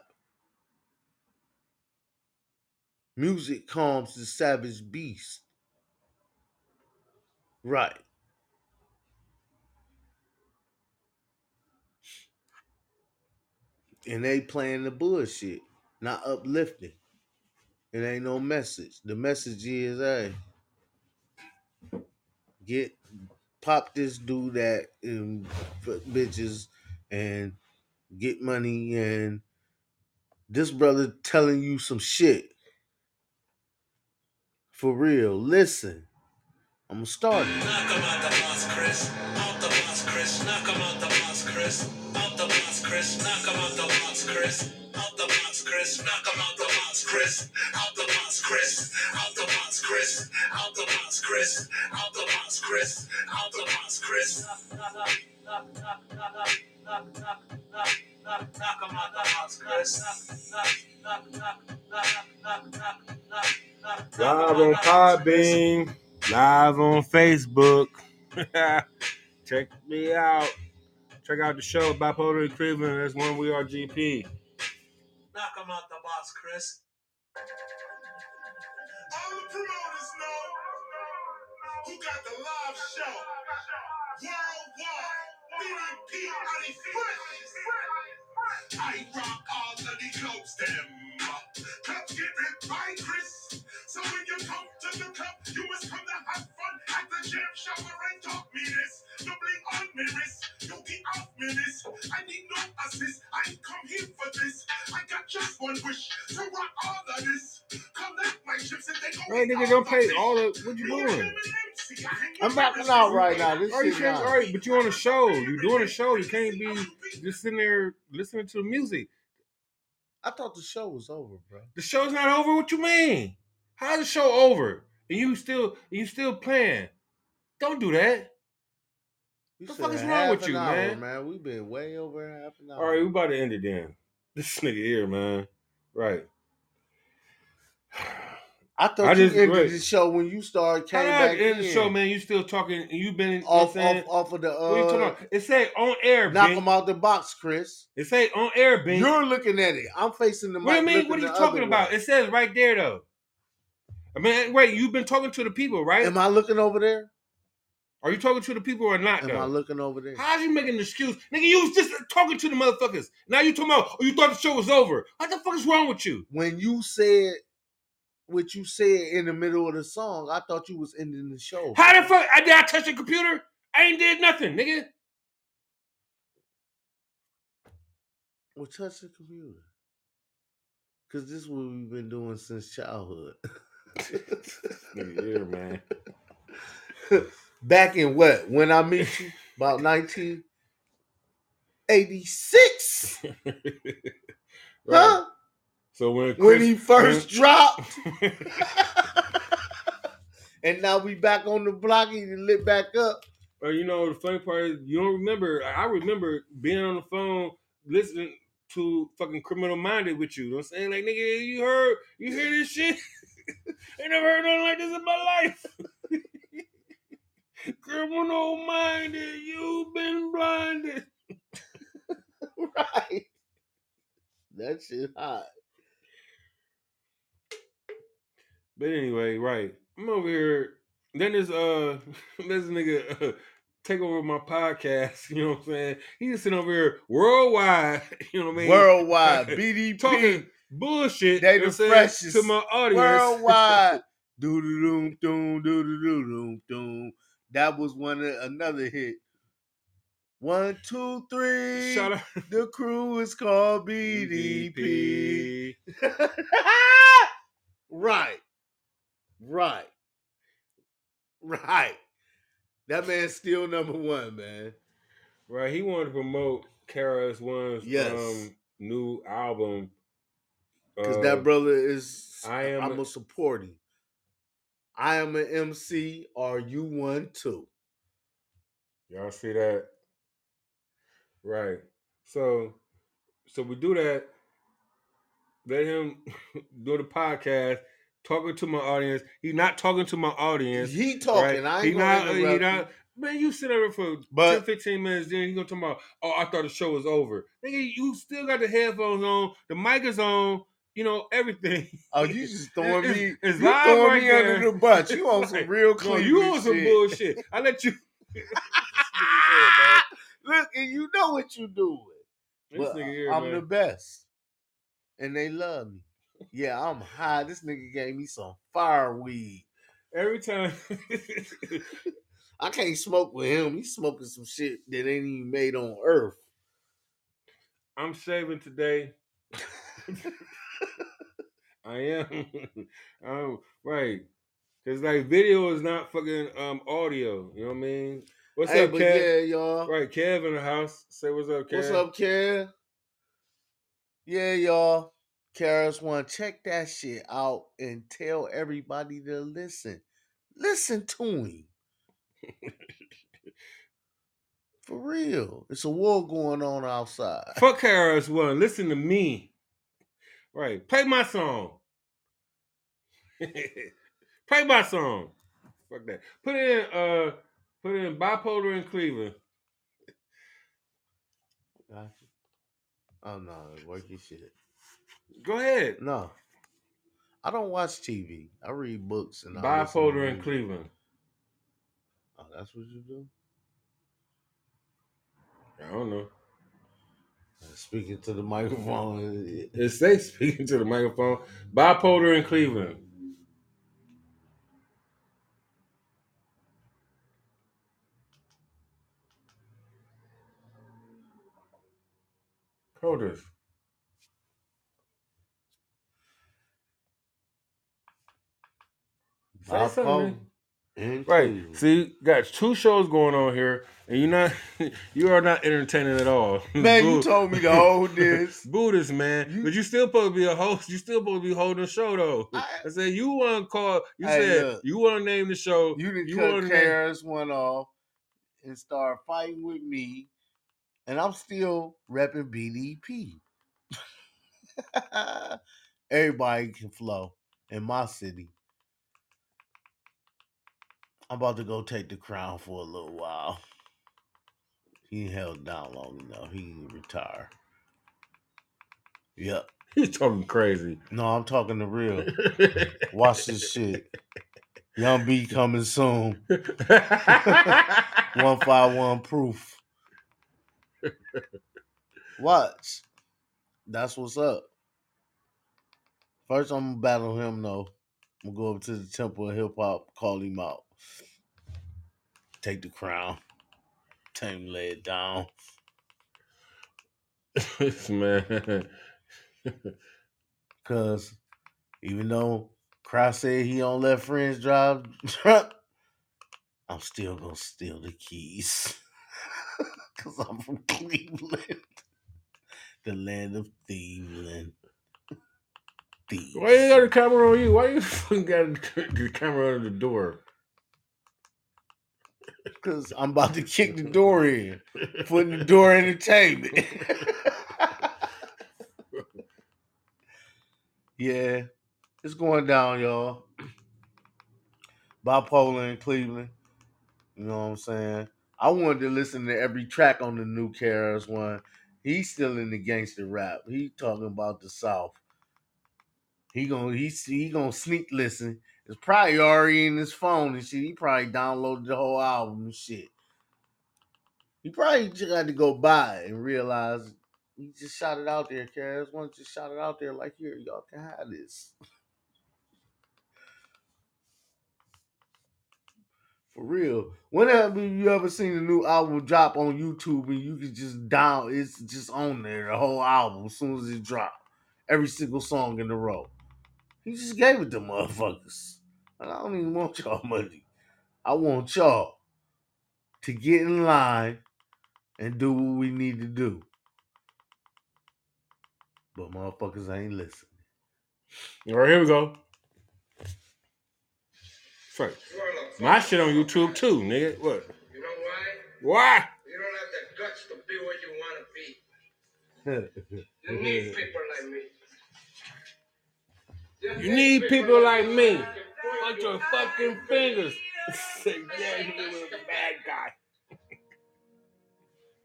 Music calms the savage beast. Right. And they playing the bullshit, not uplifting. It ain't no message. The message is, hey, get pop this, do that, and bitches, and get money, and this brother telling you some shit. For real, listen. I'm gonna start. Knock 'em out the box, Chris. Knock 'em out the box, Chris. Out the box, Chris. Knock 'em out the box, Chris. Out the box, Chris. Out the box, Chris. Out the box, Chris. Out the box, Chris. Out the box, Chris. Live on Podbean, live on Facebook. <laughs> Check me out. Check out the show Bipolar in Cleveland. That's one we are GP. Knock Knock 'em out the box, Chris. All the promoters know who got the live show. Worldwide, BDP on the fresh. I rock all of the clubs, them. Clubs get it by Chris. So when you come to the club, you must come to have fun at the gym. Shower chips and they go. Hey, nigga, don't the all the. What you doing? him and MC, I hang I'm backing out right now. This All, you shit all right, but you on a show. You doing a show. You can't be just sitting there listening to the music. I thought the show was over, bro. The show's not over. What you mean? How's the show over? And you still you still playing? Don't do that. You The fuck is wrong with you, hour, man? Man, we've been way over half an hour. All right, we about to end it then. This nigga here, man. Right. I thought I you just- ended wait. the show when you started came I back in. the show, man? You still talking? been you know Off, what I'm saying? off, off of the what you talking uh, about? It say on air, knock Bing. them out the box, Chris. It say on air, Bing. You're looking at it. I'm facing the mic. What do you mean? What are you talking about? way. It says right there, though. I mean, wait, you've been talking to the people, right? Am I looking over there? Are you talking to the people or not, Am though? I looking over there? How's you making an excuse? Nigga, you was just talking to the motherfuckers. Now you talking about, oh, you thought the show was over. What the fuck is wrong with you? When you said what you said in the middle of the song, I thought you was ending the show. How the fuck? I did I touch the computer? I ain't did nothing, nigga. Well, touch the computer. Cause this is what we've been doing since childhood. <laughs> Here, man. <laughs> Back in what? When I meet you? About 1986. <laughs> Right. Huh? So when When he first dropped. <laughs> <laughs> and now we back on the block he lit back up. Or you know, the funny part is you don't remember. I remember being on the phone listening to fucking criminal minded with you. You know what I'm saying? Like, nigga, you heard you hear this shit? <laughs> I never heard nothing like this in my life. criminal minded, you've been blinded. right. That shit hot. But anyway, right. I'm over here. Then there's uh <laughs> this nigga uh, take over my podcast, <laughs> you know what I'm saying? He's sitting over here worldwide, <laughs> you know what I mean? Worldwide. BDP. talking bullshit They the freshest. to my audience. Worldwide. Doom doom doo doo doo doom doom. That was one another hit. One, two, three. Shout out The crew is called BDP. BDP. right. Right. Right. That man's still number one, man. Right, he wanted to promote KRS One's Yes. um, new album. Because uh, that brother is I am I'm a- gonna support. I am an MC. Are you one too? Y'all see that? Right. So so we do that. Let him <laughs> do the podcast, talking to my audience. He's not talking to my audience. He talking. right? I He ain't gonna not, he not, man, you sit there for But- 10, 15 minutes, then you gonna talk about, oh, I thought the show was over. Nigga, you still got the headphones on, the mic is on, you know, everything. Oh, <laughs> you just throwing It's- me. it's you live throwing right me there. under the bus. You on <laughs> some real No, clean. you on some bullshit. I let you. <laughs> Look, and you know what you doing. This But here, I'm man. the best. And they love me. Yeah, I'm high. This nigga gave me some fire weed. Every time. <laughs> I can't smoke with him. He's smoking some shit that ain't even made on earth. I'm shaving today. <laughs> I am. I'm <laughs> right. Cause like video is not fucking um audio. You know what I mean? What's hey, up, Kev? yeah, y'all. Right, Kev in the house. Say what's up, Kev. What's up, Kev? Yeah, y'all. KRS One, check that shit out and tell everybody to listen. Listen to him. For real. It's a war going on outside. Fuck KRS One. Listen to me. Right. Play my song. <laughs> Play my song. Fuck that. Put it in uh put it in bipolar in Cleveland. Gotcha. Oh no, work your shit. Go ahead. No. I don't watch TV. I read books and Bipolar in. Cleveland. Oh, that's what you do? I don't know. Uh, Speaking to the microphone. <laughs> It says speaking to the microphone. Bipolar in Cleveland. Hold Say something, Right. See, got two shows going on here, and you're not <laughs> you are not entertaining at all. <laughs> Man, you told me to hold this. <laughs> Buddhist man, You- but you still supposed to be a host. You still supposed to be holding the show though. I, I- said you want to call. You Hey, said look. you want to name the show. You didn't You cut wanna KRS One off and start fighting with me, and I'm still repping BDP. Everybody can flow in my city. I'm about to go take the crown for a little while. He held down long enough. He can retire. Yep. <laughs> He's talking crazy. No, I'm talking the real. <laughs> Watch this shit. Young B coming soon. <laughs> 151 proof. Watch. That's what's up. First, I'm gonna battle him though. I'm gonna go up to the temple of hip hop, call him out. Take the crown. Him lay it down. <laughs> man. <laughs> Cause even though KRS said he don't let friends drive truck, <laughs> I'm still gonna steal the keys. Cause I'm from Cleveland. The land of Thieveland. Thieves. Why you got the camera on you? Why you <laughs> fucking got the camera on the door? Cause I'm about to kick the <laughs> door in. Putting the door entertainment. <laughs> yeah, it's going down, y'all. Bipolar in Cleveland. You know what I'm saying? I wanted to listen to every track on the new KRS One. He's still in the gangster rap. He talking about the South. He gonna he he gonna sneak listen. It's probably already in his phone and shit. He probably downloaded the whole album and shit. He probably just had to go buy it and realize he just shot it out there, KRS One just shot it out there like here, y'all can have this. <laughs> For real. When have you ever seen a new album drop on YouTube and you can just down it's just on there, the whole album as soon as it drop. Every single song in the row. He just gave it to motherfuckers. And I don't even want y'all <laughs> money. I want y'all to get in line and do what we need to do. But motherfuckers ain't listening. All right, here we go. Fuck. My shit on YouTube too, nigga. What? You know why? Why? You don't have the guts to be what you want to be. <laughs> You need people like me. You need people like me. Bunch your fucking fingers. Say, <laughs> yeah, he was a bad guy.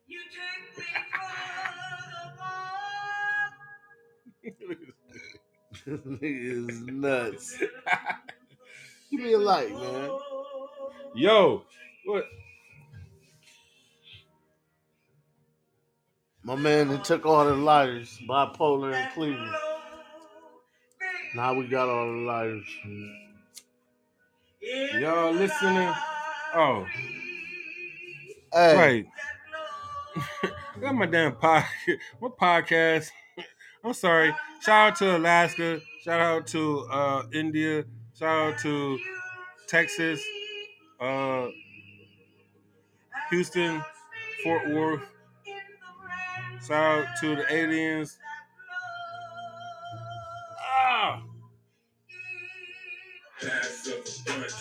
You take me for the walk. <laughs> Nigga is nuts. <laughs> Give me a light, man. Yo, what? My man that took all the lighters, bipolar in Cleveland. Now we got our lives. Y'all listening? Oh, Hey, right. I <laughs> got my damn pod, <laughs> my podcast. <laughs> I'm sorry. Shout out to Alaska. Shout out to uh, India. Shout out to Texas, uh, Houston, Fort Worth. Shout out to the aliens.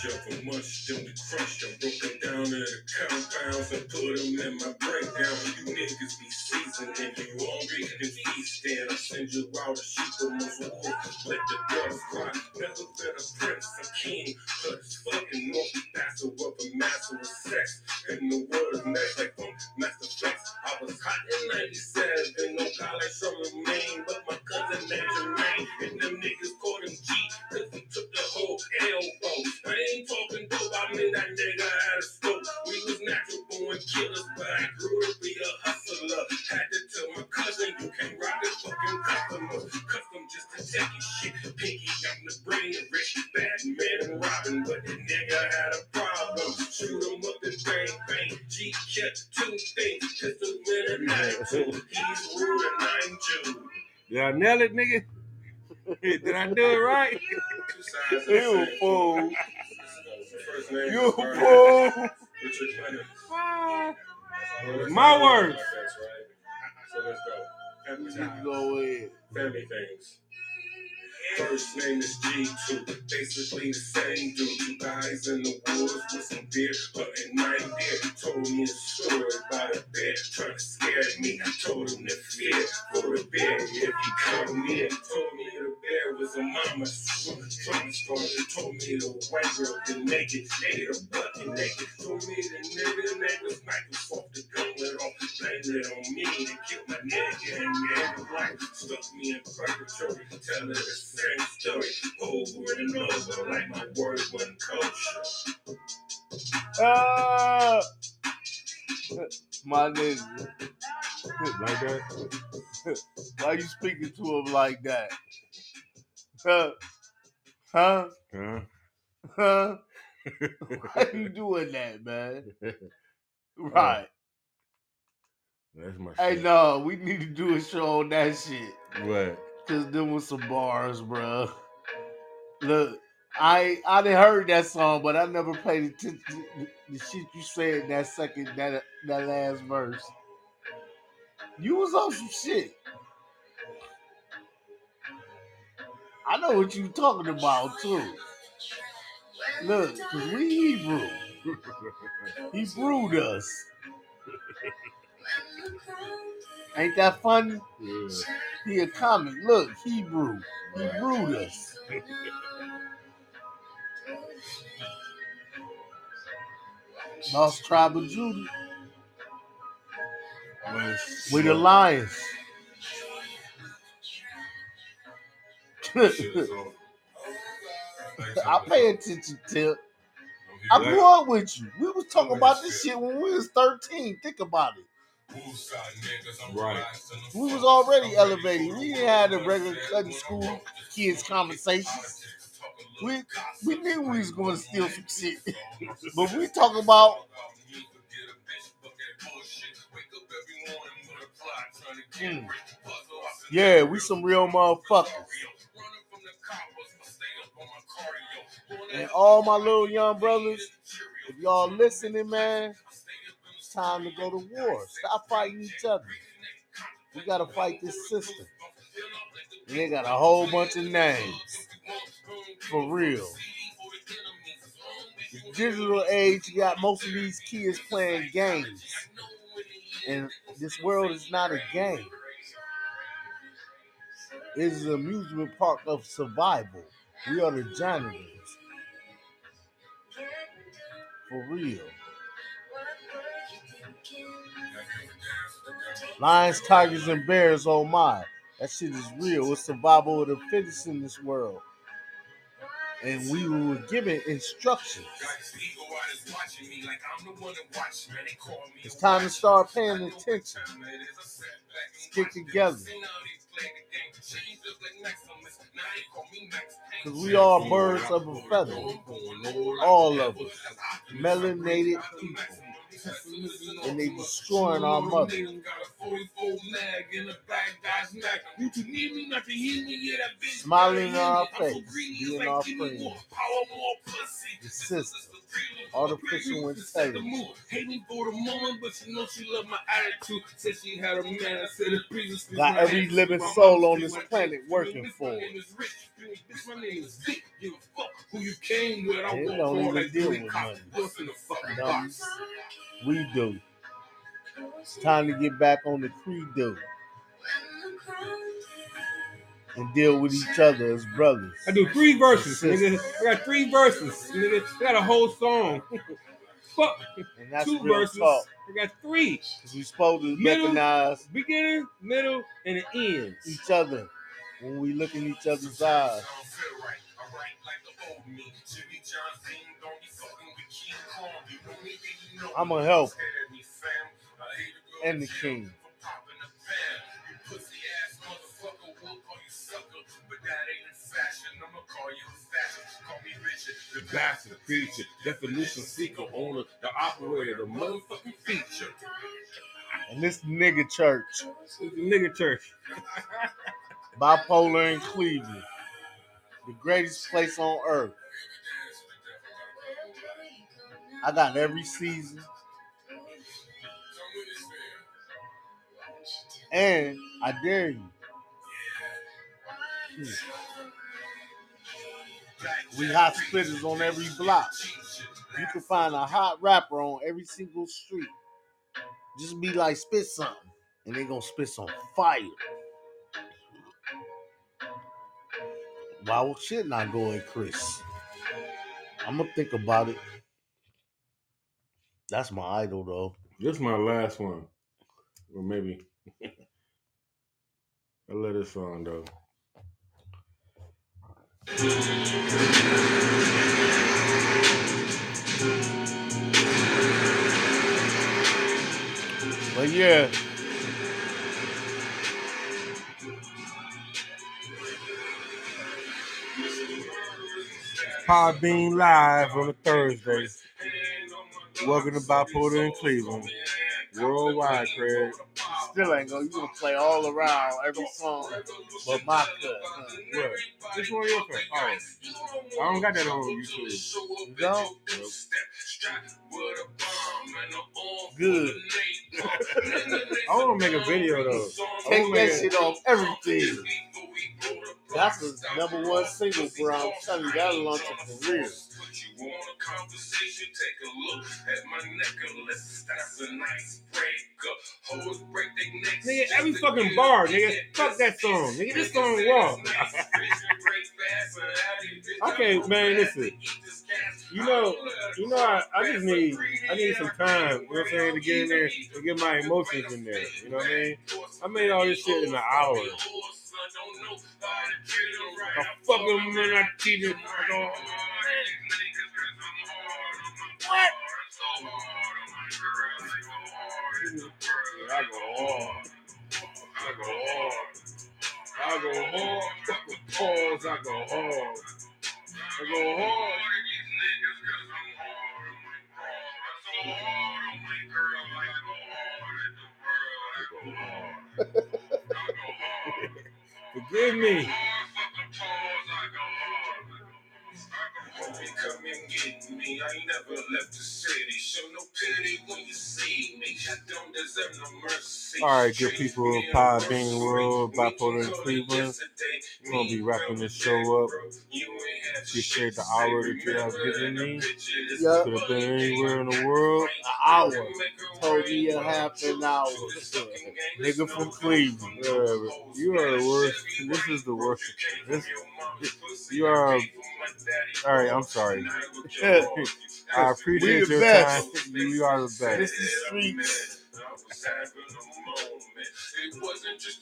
A bunch of them munched them broke them down into compounds and put them in my breakdown. You niggas be seasoned and you hungry and feasting. I send you out a sheep almost wolf, let the dogs cry. Never been a prince, a king, but it's fucking north. Master of a master of sex. And the word next like funk, master flex. I was hot in 97, no college from a main, but my cousin named Jermaine. And them niggas called him G, cause he took the whole elbow. I ain't talking dope, I mean that nigga had a scope. We was natural born killers, but I grew to be a hustler. Had to tell my cousin, you can't rock this fucking customer. Custom just to take his shit. Pinky, I'm the brain of rich. Batman and Robin, but the nigga had a problem. Shoot him up and bang, bang. G kept two things, pistol in a <laughs> nine two. He's rude and I'm Jew. I nail it, nigga? Did I do it right? <laughs> <laughs> Two sides of the you fool. You a is Vernon. fool. Richard Clemens. My all words. So let's go. Family time. go ahead. Family things. First name is G2, basically the same dude. Two guys in the woods with some beer, but in nine beer. Told me a story about a bear trying to scare me. I told him to fear for a bear if he come near. Told me the bear was a mama. Trauma story. Told me the white girl get naked, ate her butt and naked. Told me the nigga name was Microsoft. The gun went off, blamed it on me to kill my nigga and gave life. Stuck me in purgatory, telling the same story over and over like my word wasn't kosher. Ah, my nigga. like that? Why you speaking to him like that? Huh? Huh? Huh? Huh? <laughs> Why you <laughs> doing that, man? Right. That's my Hey, shit. no, we need to do a show on that shit. What? Cause there was some bars, bro. Look, I I didn't heard that song, but I never paid attention to the shit you said in that second that that last verse. You was on some shit. I know what you talking about too. Look, cause we Hebrew. <laughs> he brewed us. Ain't that funny? Yeah. He a comic. Look, Hebrew. He brewed us. Lost tribe of Judah. We the Lions. <laughs> I pay attention, Tip. I grew up with you. We was talking about this shit when we was 13. Think about it. Right. We was already elevated. We didn't have the regular cutting school kids conversations. We we knew we was going to steal some shit, <laughs> but we talk about Mm. yeah, we some real motherfuckers. And all my little young brothers, if y'all listening, man, it's time to go to war. Stop fighting each other. We gotta fight this system. And they got a whole bunch of names. For real. The digital age, you got most of these kids playing games. And this world is not a game. It is an amusement park of survival. We are the janitors. For real. Lions, tigers, and bears, oh my. That shit is real. It's survival of the fittest in this world. And we were given instructions. It's time to start paying attention. Stick together. Because we are birds of a feather. All of us. Melanated people. And they destroying our mother. Smiling in our face, being our friend. The sister. Artificial intelligence. The moment, but she knows she loved my attitude. Said she had a man. I said it previously. Got every living soul on this planet working for her. Bitch, my name is Vic. Give a fuck who you came with. I They don't even deal with money. What's in the fucking Dummies. box? We do. It's time to get back on the creed do and deal with each other as brothers. I do three verses, nigga. I got three verses, nigga. I got a whole song. <laughs> Fuck, And that's two real verses. talk. I got three. Because we supposed to Middle. recognize Beginning, middle, and the end. each other when we look in each other's eyes. I'm a help and the king. The bastard preacher, definition seeker, owner, the operator, the motherfucking feature. And this nigga church, the nigga church. bipolar in Cleveland, the greatest place on earth. I got every season. And I dare you. Hmm. We hot spitters on every block. You can find a hot rapper on every single street. Just be like, spit something. And they gonna spit some fire. Why would shit not go in Chris? I'm gonna think about it. That's my idol though. This is my last one. Or maybe. I let it on though. But yeah, Podbean live on a Thursday. Welcome to Bipolar in Cleveland. Worldwide, Craig. still ain't gonna. You gonna play all around every song, but my cut. Huh? What? Which one your favorite? Oh, I don't got that on YouTube. You don't? Good. I want to make a video though. Take that shit off everything. That's the number one single, bro. I'm telling you, that'll launch a career. You want a conversation? Take a look at my necklace. That's a nice breaker. Hoes break their necks. Nigga, every fucking bar, nigga. Fuck that song, nigga. This song raw. <laughs> Okay, man, listen. You know, you know, I, I just need, I need some time. You know what I'm saying to get in there to get my emotions in there. You know what I mean? I made all this shit in an hour. I fuck with them and I teach it. I go, What? I go hard. I go hard. I go hard. Fuck with pause. I go hard. I go hard. I go hard. Forgive me. Come and get me. I ain't never left the city. Show no pity when you see me. I don't deserve no mercy. All right, good people of Podbean World, Bipolar in Cleveland. We're gonna be wrapping this show up. Appreciate the hour that you have given me. Yeah. Could have been anywhere in the world. An hour. Told me a half an hour. Nigga from Cleveland. Whatever. You are the worst. This is the worst. This, you are. All right, I'm sorry. <laughs> I appreciate We your time. You are the This best. is streets.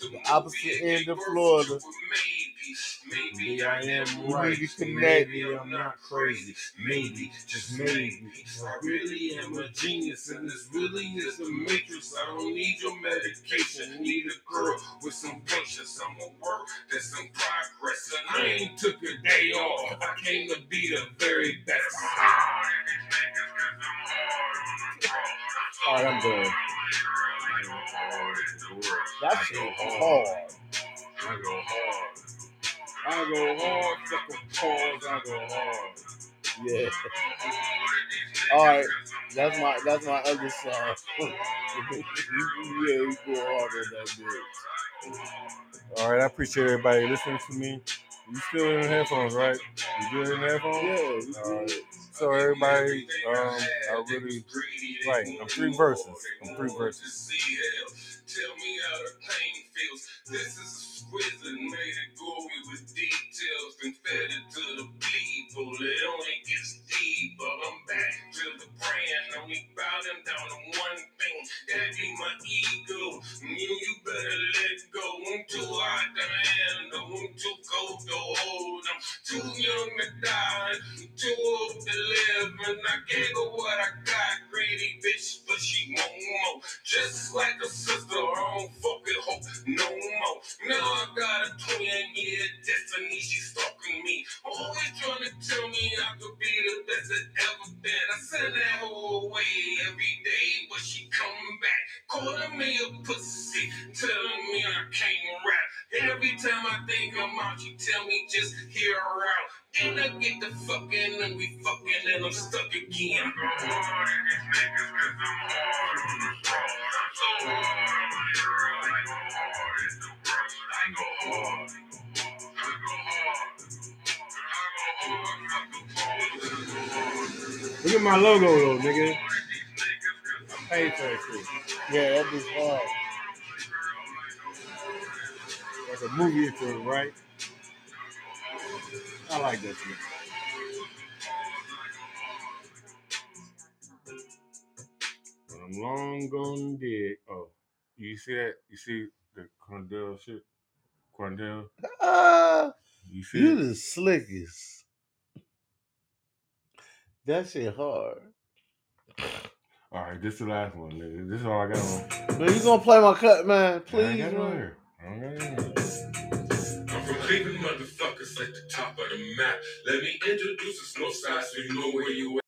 The opposite end of Florida. Maybe I am right. need to connect. Maybe I'm not crazy. Maybe, just maybe. I really am a genius, and this really is a matrix. I don't need your medication. I need a girl with some patience. I'm a work that's some progress, and I ain't took a day off. I came to be the very best. All right, I'm done. That shit hard. I go hard. I go hard. Fucking pause. I go hard. Yeah. All right. That's my that's my other song. <laughs> yeah, you go hard on that bitch. All right, I appreciate everybody listening to me. You still in the headphones, right? You good in the headphones? Yeah, we All right. So everybody, um, I really like. I'm three verses. I'm three verses. Tell me how the pain feels. This is made it gory with details, it to the people. It only gets deeper. I'm back to the brand, only bowing down to one thing. That be my ego. You, you better let go. I'm too hot to handle. I'm too cold to hold. I'm too young to die. Too old to live. And I gave her what I got. Greedy bitch, but she want more. Just like a sister, I don't fucking hope no more. Now I got a twin year destiny, she stalking me. Always trying to tell me I could be the best that ever been. I send that whole away every day, but she come back. Calling me a pussy, telling me I can't rap. Every time I think I'm out, she tell me just hear her out. Then I get the fucking and we fucking and I'm stuck again. Look at my logo though, nigga. I paid for that shit. Yeah, that bitch hard. Like a movie intro, right? I like that shit. When I'm long gone dead. Oh, you see that? You see the Cornell shit? Cornell? Ah, You see you the slickest. That shit hard. All right, this is the last one, nigga. This is all I got on. Man, you gonna play my cut, man? Please, got man. I don't got it on here. I'm from Cleveland, motherfuckers at the top of the map. Let me introduce us north side so you know where you at.